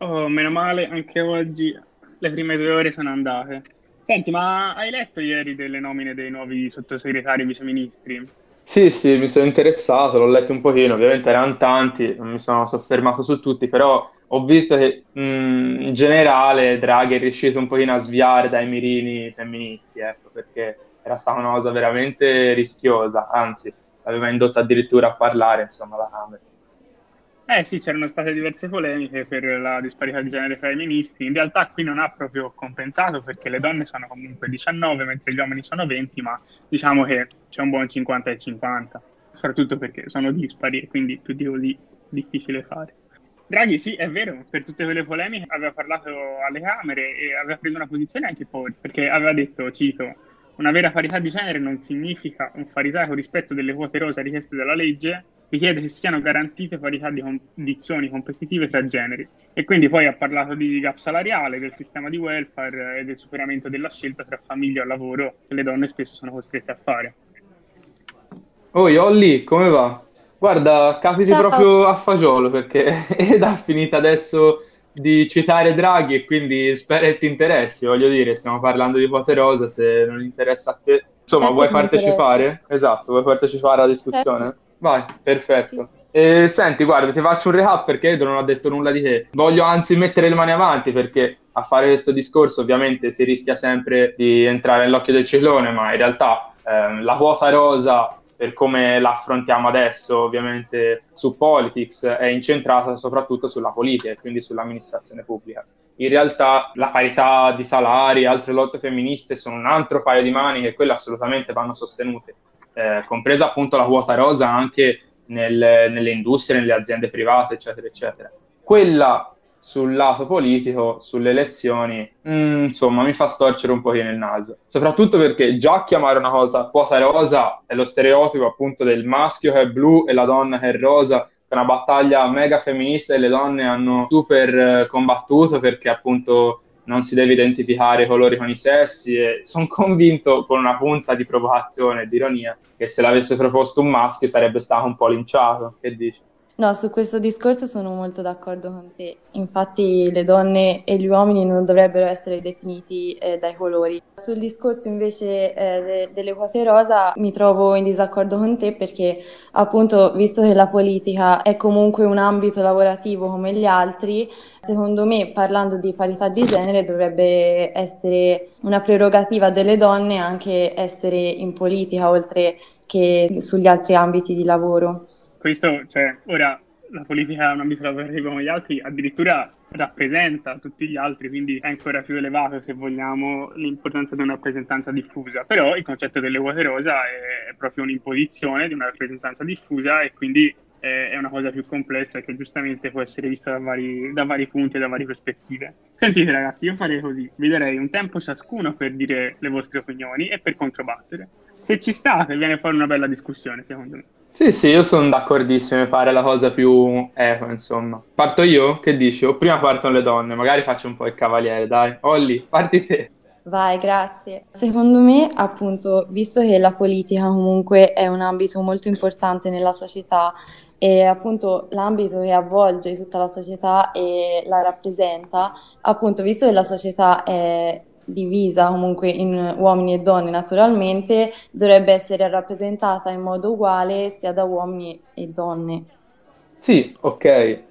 Oh, meno male, anche oggi le prime due ore sono andate. Senti, ma hai letto ieri delle nomine dei nuovi sottosegretari e viceministri? Sì, sì, mi sono interessato, l'ho letto un pochino, ovviamente erano tanti, non mi sono soffermato su tutti, però ho visto che mh, in generale Draghi è riuscito un pochino a sviare dai mirini femministi, ecco, perché era stata una cosa veramente rischiosa, anzi, aveva indotto addirittura a parlare, insomma, la Camera. Eh sì, c'erano state diverse polemiche per la disparità di genere tra i ministri. In realtà qui non ha proprio compensato perché le donne sono comunque 19 mentre gli uomini sono 20, ma diciamo che c'è un buon 50 e 50, soprattutto perché sono dispari e quindi più di così difficile fare. Draghi sì, è vero, per tutte quelle polemiche aveva parlato alle Camere e aveva preso una posizione anche fuori, perché aveva detto, cito, una vera parità di genere non significa un farisaico rispetto delle quote rosa richieste dalla legge, richiede che siano garantite parità di condizioni competitive tra generi. E quindi poi ha parlato di gap salariale, del sistema di welfare e del superamento della scelta tra famiglia e lavoro che le donne spesso sono costrette a fare. Oi, Olli, come va? Guarda, capiti Ciao. proprio a fagiolo perché Ed ha finito adesso di citare Draghi e quindi spero che ti interessi, voglio dire, stiamo parlando di quote rosa, se non interessa a te. Insomma, Certo vuoi partecipare? Esatto, vuoi partecipare alla discussione? Certo. Vai, perfetto. Sì, sì. E senti, guarda, ti faccio un recap perché Edo non ha detto nulla di te. Voglio anzi mettere le mani avanti perché a fare questo discorso ovviamente si rischia sempre di entrare nell'occhio del ciclone, ma in realtà ehm, la quota rosa, per come la affrontiamo adesso, ovviamente su Politics, è incentrata soprattutto sulla politica e quindi sull'amministrazione pubblica. In realtà la parità di salari e altre lotte femministe sono un altro paio di maniche e quelle assolutamente vanno sostenute, eh, compresa appunto la quota rosa anche nel- nelle industrie, nelle aziende private, eccetera, eccetera. Quella sul lato politico, sulle elezioni, mm, insomma, mi fa storcere un pochino il naso. Soprattutto perché già chiamare una cosa quota rosa è lo stereotipo appunto del maschio che è blu e la donna che è rosa, è una battaglia mega femminista e le donne hanno super eh, combattuto perché appunto non si deve identificare i colori con i sessi e sono convinto con una punta di provocazione e di ironia che se l'avesse proposto un maschio sarebbe stato un po' linciato. Che dici? No, su questo discorso sono molto d'accordo con te. Infatti le donne e gli uomini non dovrebbero essere definiti eh, dai colori. Sul discorso invece eh, de- delle quote rosa mi trovo in disaccordo con te perché appunto visto che la politica è comunque un ambito lavorativo come gli altri, secondo me parlando di parità di genere dovrebbe essere una prerogativa delle donne anche essere in politica oltre che sugli altri ambiti di lavoro. Questo, cioè, ora la politica è un ambito lavorativo come gli altri, addirittura rappresenta tutti gli altri, quindi è ancora più elevato se vogliamo l'importanza di una rappresentanza diffusa. Però il concetto delle quote rosa è, proprio un'imposizione di una rappresentanza diffusa e quindi è una cosa più complessa che giustamente può essere vista da vari, da vari punti e da varie prospettive. Sentite ragazzi, io farei così, vi darei un tempo ciascuno per dire le vostre opinioni e per controbattere. Se ci state, viene fuori una bella discussione, secondo me. Sì, sì, io sono d'accordissimo, mi pare la cosa più equa, insomma. Parto io? Che dici? O prima partono le donne, magari faccio un po' il cavaliere, dai. Olli, parti te. Vai, grazie. Secondo me, appunto, visto che la politica comunque è un ambito molto importante nella società e appunto l'ambito che avvolge tutta la società e la rappresenta, appunto, visto che la società è divisa comunque in uomini e donne naturalmente, dovrebbe essere rappresentata in modo uguale sia da uomini e donne. Sì, ok,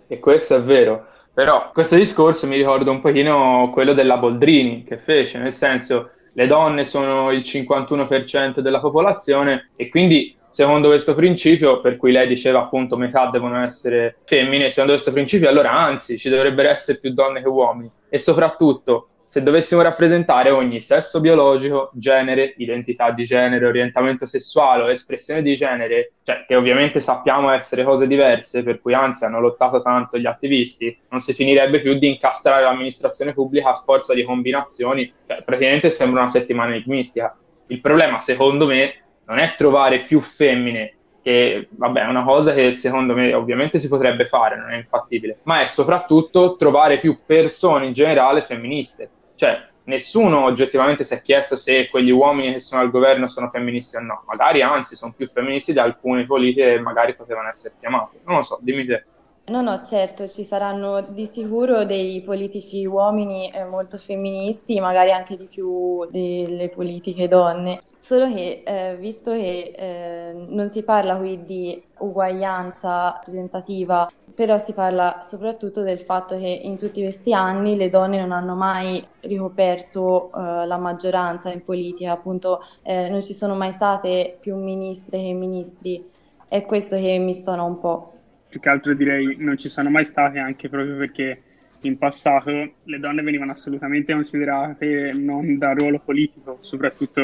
e questo è vero. Però questo discorso mi ricorda un pochino quello della Boldrini che fece, nel senso le donne sono il 51% della popolazione e quindi secondo questo principio, per cui lei diceva appunto metà devono essere femmine, secondo questo principio allora anzi ci dovrebbero essere più donne che uomini e soprattutto se dovessimo rappresentare ogni sesso biologico, genere, identità di genere, orientamento sessuale o espressione di genere, cioè che ovviamente sappiamo essere cose diverse, per cui anzi hanno lottato tanto gli attivisti, non si finirebbe più di incastrare l'amministrazione pubblica a forza di combinazioni, cioè, praticamente sembra una settimana enigmistica. Il problema, secondo me, non è trovare più femmine che vabbè è una cosa che secondo me ovviamente si potrebbe fare, non è infattibile, ma è soprattutto trovare più persone in generale femministe. Cioè, nessuno oggettivamente si è chiesto se quegli uomini che sono al governo sono femministi o no. Magari anzi sono più femministi di alcune politiche che magari potevano essere chiamate. Non lo so, dimmi te. No, no, certo, ci saranno di sicuro dei politici uomini eh, molto femministi, magari anche di più delle politiche donne. Solo che, eh, visto che eh, non si parla qui di uguaglianza rappresentativa, però si parla soprattutto del fatto che in tutti questi anni le donne non hanno mai ricoperto eh, la maggioranza in politica, appunto eh, non ci sono mai state più ministre che ministri. È questo che mi stona un po' più che altro direi non ci sono mai state anche proprio perché in passato le donne venivano assolutamente considerate non da ruolo politico, soprattutto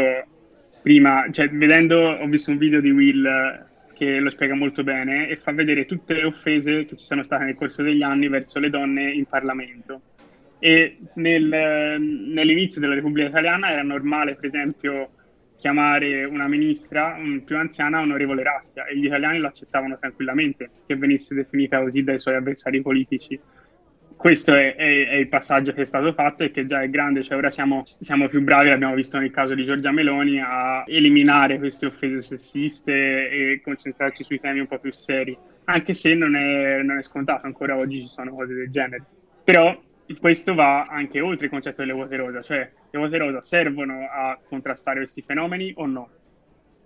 prima, cioè vedendo, ho visto un video di Will che lo spiega molto bene e fa vedere tutte le offese che ci sono state nel corso degli anni verso le donne in Parlamento. E nel, nell'inizio della Repubblica Italiana era normale, per esempio, chiamare una ministra un, più anziana onorevole Racchia e gli italiani lo accettavano tranquillamente che venisse definita così dai suoi avversari politici. Questo è, è, è il passaggio che è stato fatto e che già è grande, cioè ora siamo, siamo più bravi, l'abbiamo visto nel caso di Giorgia Meloni, a eliminare queste offese sessiste e concentrarci sui temi un po' più seri, anche se non è, non è scontato, ancora oggi ci sono cose del genere. Però questo va anche oltre il concetto delle quote rosa, cioè le quote rosa servono a contrastare questi fenomeni o no?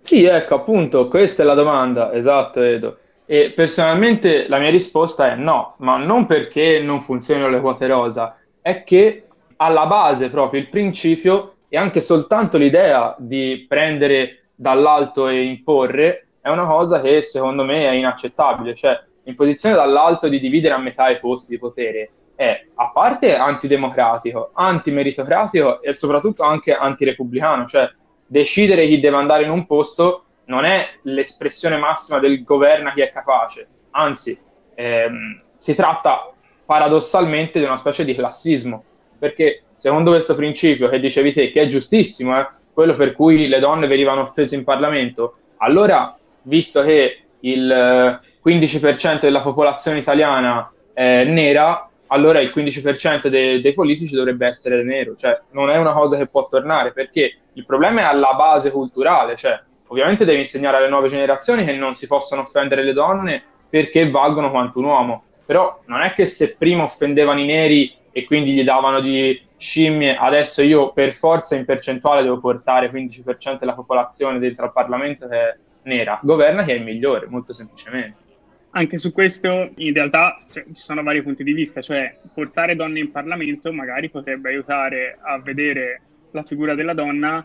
Sì, ecco, appunto, questa è la domanda, esatto, Edo. E personalmente la mia risposta è no, ma non perché non funzionino le quote rosa, è che alla base proprio il principio e anche soltanto l'idea di prendere dall'alto e imporre è una cosa che secondo me è inaccettabile, cioè l'imposizione dall'alto di dividere a metà i posti di potere è a parte antidemocratico, antimeritocratico e soprattutto anche antirepubblicano, cioè decidere chi deve andare in un posto non è l'espressione massima del governo chi è capace, anzi ehm, si tratta paradossalmente di una specie di classismo, perché secondo questo principio che dicevi te, che è giustissimo, eh, quello per cui le donne venivano offese in Parlamento, allora, visto che il 15% eh, della popolazione italiana è nera, allora il 15% de- dei politici dovrebbe essere nero, cioè non è una cosa che può tornare, perché il problema è alla base culturale, cioè ovviamente devi insegnare alle nuove generazioni che non si possono offendere le donne perché valgono quanto un uomo, però non è che se prima offendevano i neri e quindi gli davano di scimmie, adesso io per forza in percentuale devo portare il 15% della popolazione dentro al Parlamento che è nera, governa chi è il migliore, molto semplicemente. Anche su questo in realtà cioè, ci sono vari punti di vista, cioè portare donne in Parlamento magari potrebbe aiutare a vedere la figura della donna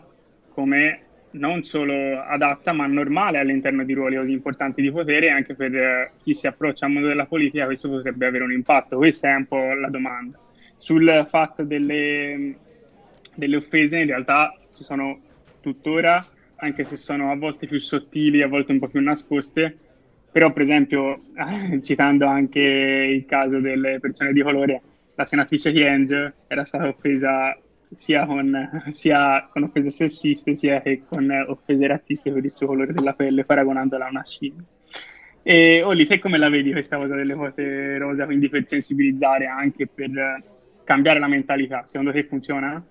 come non solo adatta ma normale all'interno di ruoli così importanti di potere anche per eh, chi si approccia al mondo della politica questo potrebbe avere un impatto, questa è un po' la domanda. Sul fatto delle, delle offese in realtà ci sono tuttora, anche se sono a volte più sottili, a volte un po' più nascoste, però, per esempio, citando anche il caso delle persone di colore, la senatrice Hienge era stata offesa sia con, sia con offese sessiste sia che con offese razziste per il suo colore della pelle, paragonandola a una scimmia. E Olli, te come la vedi questa cosa delle quote rosa, quindi per sensibilizzare anche per cambiare la mentalità? Secondo te funziona?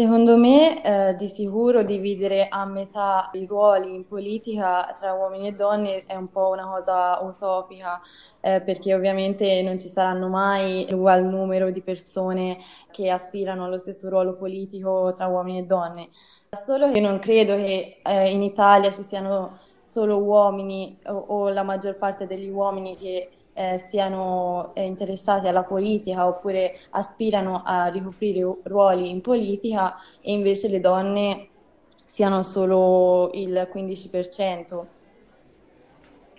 Secondo me, eh, di sicuro dividere a metà i ruoli in politica tra uomini e donne è un po' una cosa utopica, eh, perché ovviamente non ci saranno mai l'ugual numero di persone che aspirano allo stesso ruolo politico tra uomini e donne. Solo che non credo che eh, in Italia ci siano solo uomini o, o la maggior parte degli uomini che eh, siano eh, interessati alla politica oppure aspirano a ricoprire ruoli in politica e invece le donne siano solo il 15%.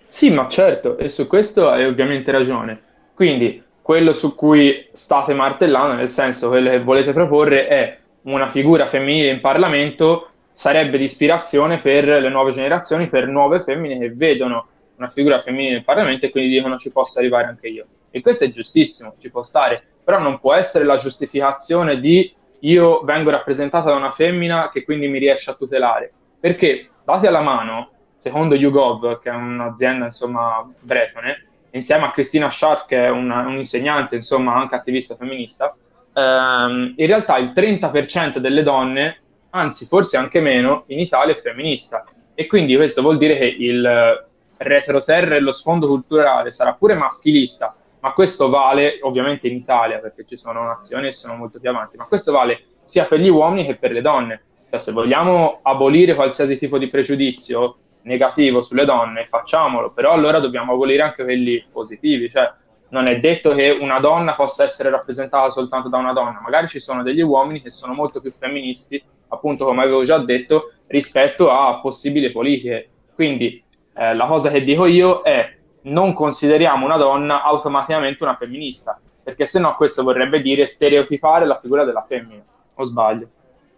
Sì, ma certo, e su questo hai ovviamente ragione. Quindi quello su cui state martellando, nel senso quello che volete proporre è una figura femminile in Parlamento sarebbe di ispirazione per le nuove generazioni, per nuove femmine che vedono una figura femminile nel Parlamento e quindi dicono ci posso arrivare anche io. E questo è giustissimo, ci può stare, però non può essere la giustificazione di io vengo rappresentata da una femmina che quindi mi riesce a tutelare. Perché, dati alla mano, secondo YouGov, che è un'azienda insomma bretone, insieme a Cristina Scharf, che è una, un insegnante, insomma anche attivista femminista, ehm, in realtà il 30% delle donne, anzi forse anche meno, in Italia è femminista. E quindi questo vuol dire che il retroterra e lo sfondo culturale sarà pure maschilista, ma questo vale ovviamente in Italia perché ci sono nazioni che sono molto più avanti, ma questo vale sia per gli uomini che per le donne. Cioè, se vogliamo abolire qualsiasi tipo di pregiudizio negativo sulle donne, facciamolo, però allora dobbiamo abolire anche quelli positivi, cioè non è detto che una donna possa essere rappresentata soltanto da una donna, magari ci sono degli uomini che sono molto più femministi, appunto come avevo già detto, rispetto a possibili politiche. Quindi eh, la cosa che dico io è non consideriamo una donna automaticamente una femminista, perché se no questo vorrebbe dire stereotipare la figura della femmina, o sbaglio?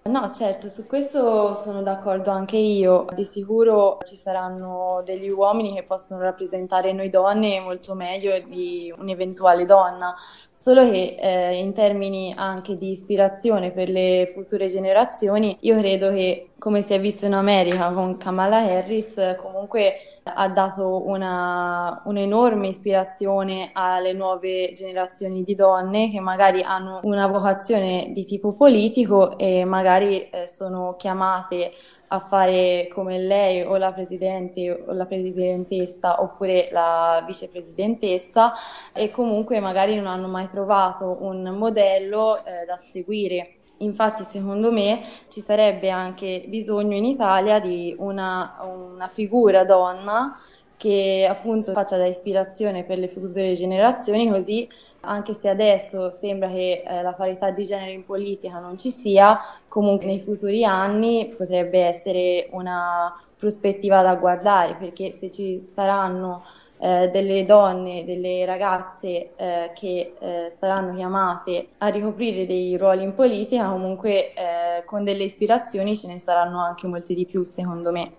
No, certo, su questo sono d'accordo anche io. Di sicuro ci saranno degli uomini che possono rappresentare noi donne molto meglio di un'eventuale donna, solo che eh, in termini anche di ispirazione per le future generazioni, io credo che come si è visto in America con Kamala Harris, comunque ha dato una, un'enorme ispirazione alle nuove generazioni di donne che magari hanno una vocazione di tipo politico e magari eh, sono chiamate a fare come lei o la presidente o la presidentessa oppure la vicepresidentessa e comunque magari non hanno mai trovato un modello eh, da seguire. Infatti, secondo me, ci sarebbe anche bisogno in Italia di una, una figura donna che appunto faccia da ispirazione per le future generazioni, così anche se adesso sembra che eh, la parità di genere in politica non ci sia, comunque nei futuri anni potrebbe essere una prospettiva da guardare, perché se ci saranno eh, delle donne, delle ragazze eh, che eh, saranno chiamate a ricoprire dei ruoli in politica, comunque eh, con delle ispirazioni ce ne saranno anche molte di più, secondo me.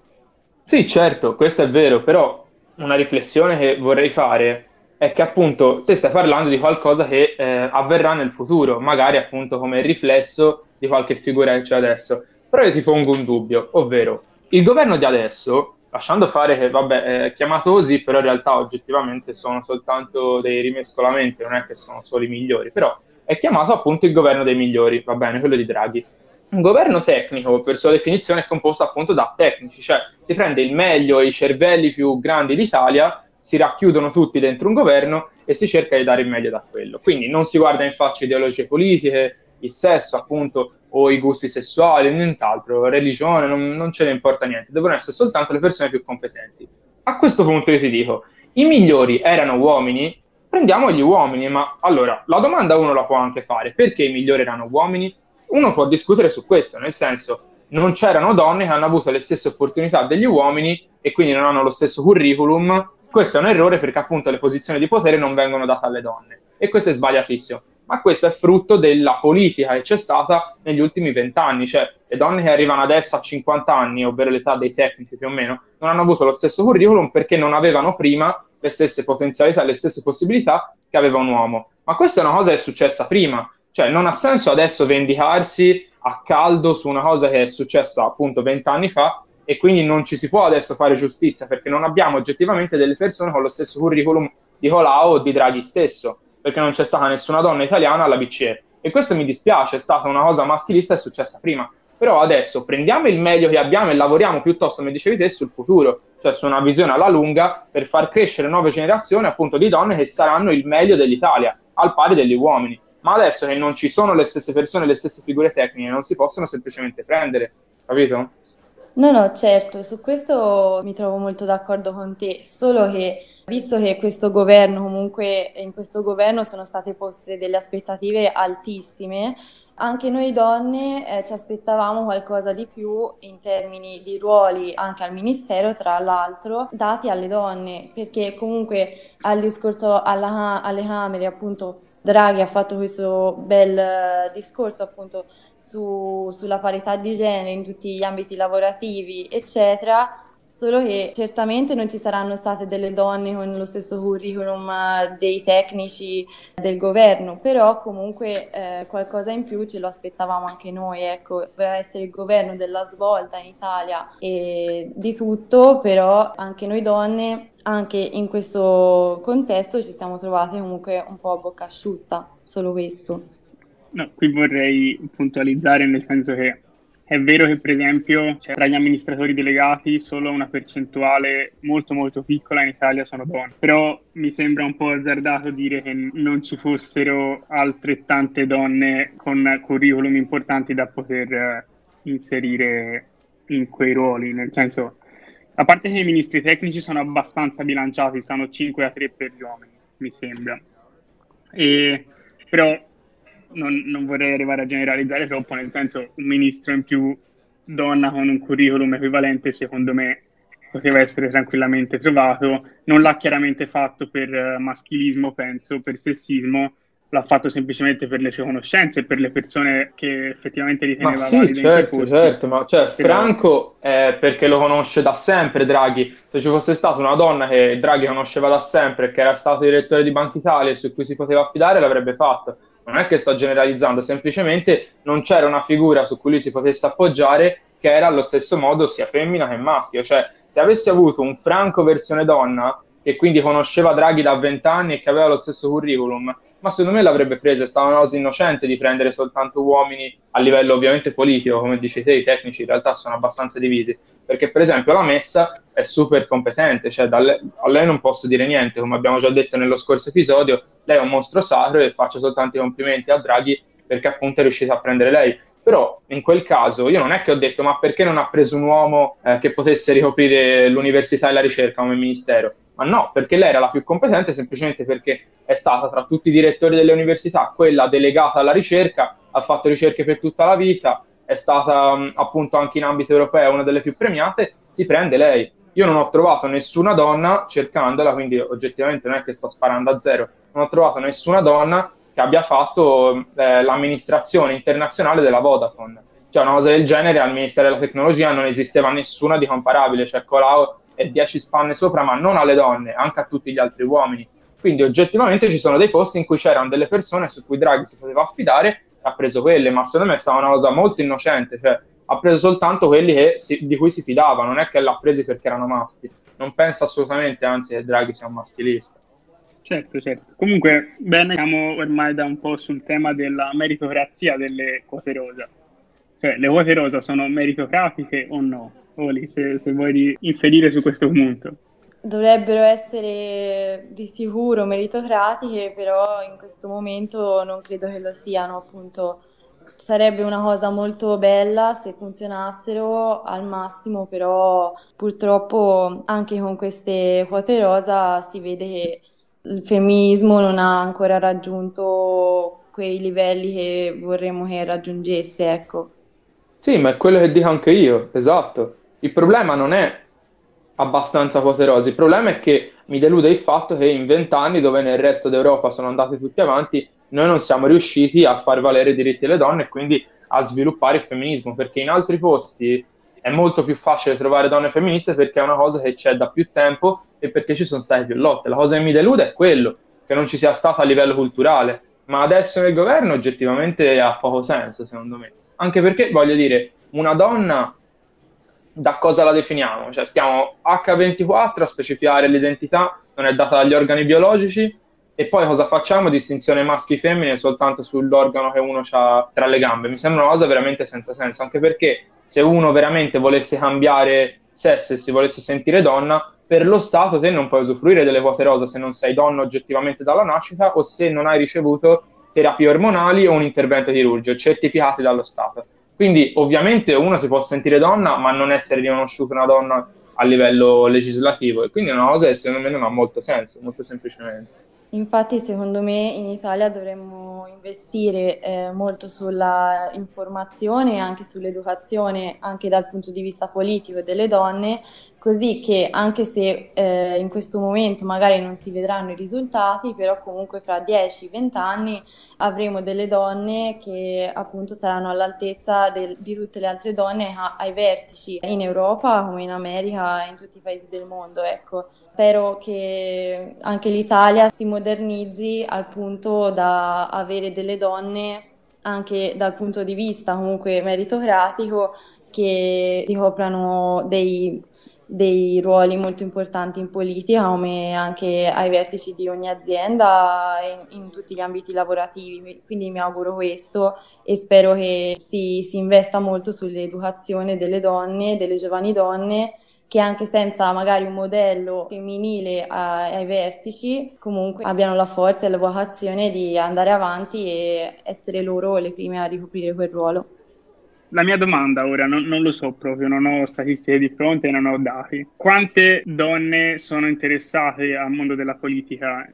Sì, certo, questo è vero, però una riflessione che vorrei fare è che appunto te stai parlando di qualcosa che eh, avverrà nel futuro, magari appunto come riflesso di qualche figura che c'è adesso. Però io ti pongo un dubbio, ovvero il governo di adesso lasciando fare che, vabbè, è chiamato così, però in realtà oggettivamente sono soltanto dei rimescolamenti, non è che sono solo i migliori, però è chiamato appunto il governo dei migliori, va bene, quello di Draghi. Un governo tecnico, per sua definizione, è composto appunto da tecnici, cioè si prende il meglio e i cervelli più grandi d'Italia, si racchiudono tutti dentro un governo e si cerca di dare il meglio da quello. Quindi non si guarda in faccia ideologie politiche, il sesso, appunto, o i gusti sessuali, nient'altro, religione, non, non ce ne importa niente, devono essere soltanto le persone più competenti. A questo punto io ti dico, i migliori erano uomini, prendiamo gli uomini, ma allora la domanda uno la può anche fare, perché i migliori erano uomini? Uno può discutere su questo, nel senso, non c'erano donne che hanno avuto le stesse opportunità degli uomini e quindi non hanno lo stesso curriculum. Questo è un errore perché appunto le posizioni di potere non vengono date alle donne e questo è sbagliatissimo ma questo è frutto della politica che c'è stata negli ultimi vent'anni, cioè le donne che arrivano adesso a 50 anni, ovvero l'età dei tecnici più o meno, non hanno avuto lo stesso curriculum perché non avevano prima le stesse potenzialità, le stesse possibilità che aveva un uomo. Ma questa è una cosa che è successa prima, cioè non ha senso adesso vendicarsi a caldo su una cosa che è successa appunto vent'anni fa e quindi non ci si può adesso fare giustizia perché non abbiamo oggettivamente delle persone con lo stesso curriculum di Colau o di Draghi stesso perché non c'è stata nessuna donna italiana alla BCE. E questo mi dispiace, è stata una cosa maschilista, è successa prima. Però adesso prendiamo il meglio che abbiamo e lavoriamo piuttosto, come dicevi te, sul futuro, cioè su una visione alla lunga per far crescere nuove generazioni appunto di donne che saranno il meglio dell'Italia, al pari degli uomini. Ma adesso che non ci sono le stesse persone, le stesse figure tecniche, non si possono semplicemente prendere, capito? No, no, certo, su questo mi trovo molto d'accordo con te, solo che visto che questo governo, comunque in questo governo sono state poste delle aspettative altissime, anche noi donne eh, ci aspettavamo qualcosa di più in termini di ruoli anche al ministero, tra l'altro, dati alle donne, perché comunque al discorso alla, alle Camere, appunto, Draghi ha fatto questo bel eh, discorso appunto su, sulla parità di genere in tutti gli ambiti lavorativi, eccetera. Solo che certamente non ci saranno state delle donne con lo stesso curriculum dei tecnici del governo, però comunque eh, qualcosa in più ce lo aspettavamo anche noi, ecco, doveva essere il governo della svolta in Italia e di tutto, però anche noi donne anche in questo contesto ci siamo trovate comunque un po' a bocca asciutta, solo questo. No, qui vorrei puntualizzare nel senso che È vero che per esempio cioè, tra gli amministratori delegati solo una percentuale molto molto piccola in Italia sono donne, però mi sembra un po' azzardato dire che non ci fossero altrettante donne con curriculum importanti da poter eh, inserire in quei ruoli, nel senso a parte che i ministri tecnici sono abbastanza bilanciati, stanno 5 a 3 per gli uomini, mi sembra. E, però non, non, vorrei arrivare a generalizzare troppo, nel senso un ministro in più donna con un curriculum equivalente secondo me poteva essere tranquillamente trovato, non l'ha chiaramente fatto per eh, maschilismo, penso, per sessismo, l'ha fatto semplicemente per le sue conoscenze e per le persone che effettivamente riteneva ma sì, certo, certo, ma cioè, Franco è perché lo conosce da sempre Draghi, se ci fosse stata una donna che Draghi conosceva da sempre, che era stato direttore di Banca Italia e su cui si poteva affidare, l'avrebbe fatto. Non è che sto generalizzando, semplicemente non c'era una figura su cui lui si potesse appoggiare che era allo stesso modo sia femmina che maschio, cioè se avessi avuto un Franco versione donna che quindi conosceva Draghi da vent'anni e che aveva lo stesso curriculum, ma secondo me l'avrebbe presa, stava una cosa innocente di prendere soltanto uomini a livello ovviamente politico, come dici te, i tecnici in realtà sono abbastanza divisi, perché per esempio la Messa è super competente, cioè le- a lei non posso dire niente, come abbiamo già detto nello scorso episodio, lei è un mostro sacro e faccio soltanto i complimenti a Draghi perché appunto è riuscita a prendere lei. Però in quel caso io non è che ho detto ma perché non ha preso un uomo eh, che potesse ricoprire l'università e la ricerca come ministero? Ma no, perché lei era la più competente semplicemente perché è stata tra tutti i direttori delle università quella delegata alla ricerca, ha fatto ricerche per tutta la vita, è stata mh, appunto anche in ambito europeo una delle più premiate, si prende lei. Io non ho trovato nessuna donna cercandola, quindi oggettivamente non è che sto sparando a zero, non ho trovato nessuna donna che abbia fatto eh, l'amministrazione internazionale della Vodafone. Cioè una cosa del genere al Ministero della Tecnologia non esisteva nessuna di comparabile, cioè Colau e 10 spanne sopra, ma non alle donne, anche a tutti gli altri uomini. Quindi oggettivamente ci sono dei posti in cui c'erano delle persone su cui Draghi si poteva affidare, ha preso quelle, ma secondo me è stata una cosa molto innocente, cioè ha preso soltanto quelli si, di cui si fidava, non è che l'ha presi perché erano maschi. Non penso assolutamente, anzi, che Draghi sia un maschilista. Certo, certo. Comunque, bene, siamo ormai da un po' sul tema della meritocrazia delle quote rosa. Cioè, le quote rosa sono meritocratiche o no? Oli, se, se vuoi inferire su questo punto. Dovrebbero essere di sicuro meritocratiche, però in questo momento non credo che lo siano, appunto. Sarebbe una cosa molto bella se funzionassero al massimo, però purtroppo anche con queste quote rosa si vede che il femminismo non ha ancora raggiunto quei livelli che vorremmo che raggiungesse, ecco. Sì, ma è quello che dico anche io, esatto. Il problema non è abbastanza poderoso, il problema è che mi delude il fatto che in vent'anni, dove nel resto d'Europa sono andati tutti avanti, noi non siamo riusciti a far valere i diritti delle donne e quindi a sviluppare il femminismo, perché in altri posti è molto più facile trovare donne femministe perché è una cosa che c'è da più tempo e perché ci sono state più lotte. La cosa che mi delude è quello, che non ci sia stato a livello culturale, ma adesso nel governo oggettivamente ha poco senso, secondo me. Anche perché, voglio dire, una donna da cosa la definiamo? Cioè stiamo H24 a specificare l'identità, non è data dagli organi biologici, e poi cosa facciamo? Distinzione maschi-femmine soltanto sull'organo che uno ha tra le gambe. Mi sembra una cosa veramente senza senso, anche perché se uno veramente volesse cambiare sesso e si volesse sentire donna, per lo Stato te non puoi usufruire delle quote rosa se non sei donna oggettivamente dalla nascita o se non hai ricevuto terapie ormonali o un intervento chirurgico certificati dallo Stato. Quindi ovviamente uno si può sentire donna ma non essere riconosciuta una donna a livello legislativo e quindi è una cosa che secondo me non ha molto senso, molto semplicemente. Infatti, secondo me in Italia dovremmo investire eh, molto sulla informazione e anche sull'educazione, anche dal punto di vista politico delle donne, così che anche se eh, in questo momento magari non si vedranno i risultati, però comunque fra 10-20 anni avremo delle donne che appunto saranno all'altezza del, di tutte le altre donne a, ai vertici in Europa come in America e in tutti i paesi del mondo. Ecco. Spero che anche l'Italia si modernizzi al punto da avere delle donne anche dal punto di vista comunque meritocratico che ricoprano dei, dei ruoli molto importanti in politica, come anche ai vertici di ogni azienda in, in tutti gli ambiti lavorativi. Quindi mi auguro questo e spero che si, si investa molto sull'educazione delle donne, delle giovani donne che anche senza magari un modello femminile ai, ai vertici, comunque abbiano la forza e la vocazione di andare avanti e essere loro le prime a ricoprire quel ruolo. La mia domanda ora, non, non, lo so proprio, non ho statistiche di fronte, non ho dati. Quante donne sono interessate al mondo della politica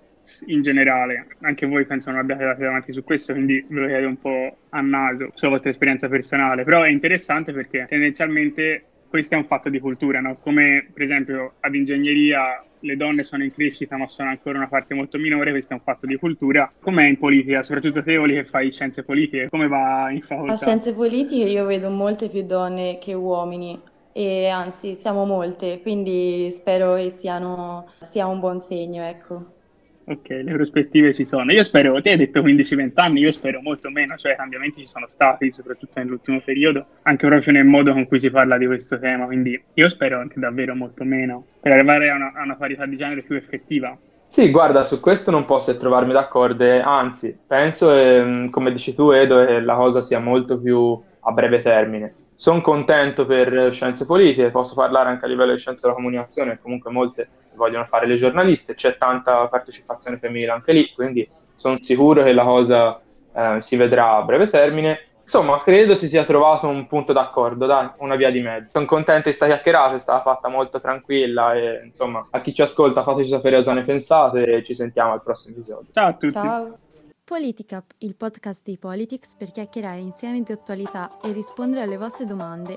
in generale? Anche voi penso non abbiate dati davanti su questo, quindi ve lo chiedo un po' a naso sulla vostra esperienza personale. Però è interessante perché tendenzialmente questo è un fatto di cultura, no? come per esempio ad ingegneria le donne sono in crescita ma sono ancora una parte molto minore, questo è un fatto di cultura. Com'è in politica, soprattutto te Oli che fai scienze politiche, come va in facoltà? A scienze politiche io vedo molte più donne che uomini e anzi siamo molte, quindi spero che siano, sia un buon segno, ecco. Ok, le prospettive ci sono. Io spero, te hai detto 15-20 anni, io spero molto meno, cioè cambiamenti ci sono stati, soprattutto nell'ultimo periodo, anche proprio nel modo con cui si parla di questo tema, quindi io spero anche davvero molto meno, per arrivare a una, a una parità di genere più effettiva. Sì, guarda, su questo non posso trovarmi d'accordo, anzi, penso, eh, come dici tu Edo, che la cosa sia molto più a breve termine. Sono contento per scienze politiche, posso parlare anche a livello di scienze della comunicazione, comunque molte vogliono fare le giornaliste, c'è tanta partecipazione femminile anche lì, quindi sono sicuro che la cosa eh, si vedrà a breve termine. Insomma, credo si sia trovato un punto d'accordo, dai, una via di mezzo. Sono contento di sta chiacchierata, è stata fatta molto tranquilla e insomma, a chi ci ascolta fateci sapere cosa ne pensate e ci sentiamo al prossimo episodio. Ciao a tutti. Ciao. Politicap, il podcast di Politics per chiacchierare insieme di attualità e rispondere alle vostre domande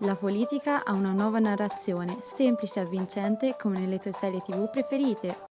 la politica ha una nuova narrazione, semplice e avvincente come nelle tue serie tv preferite.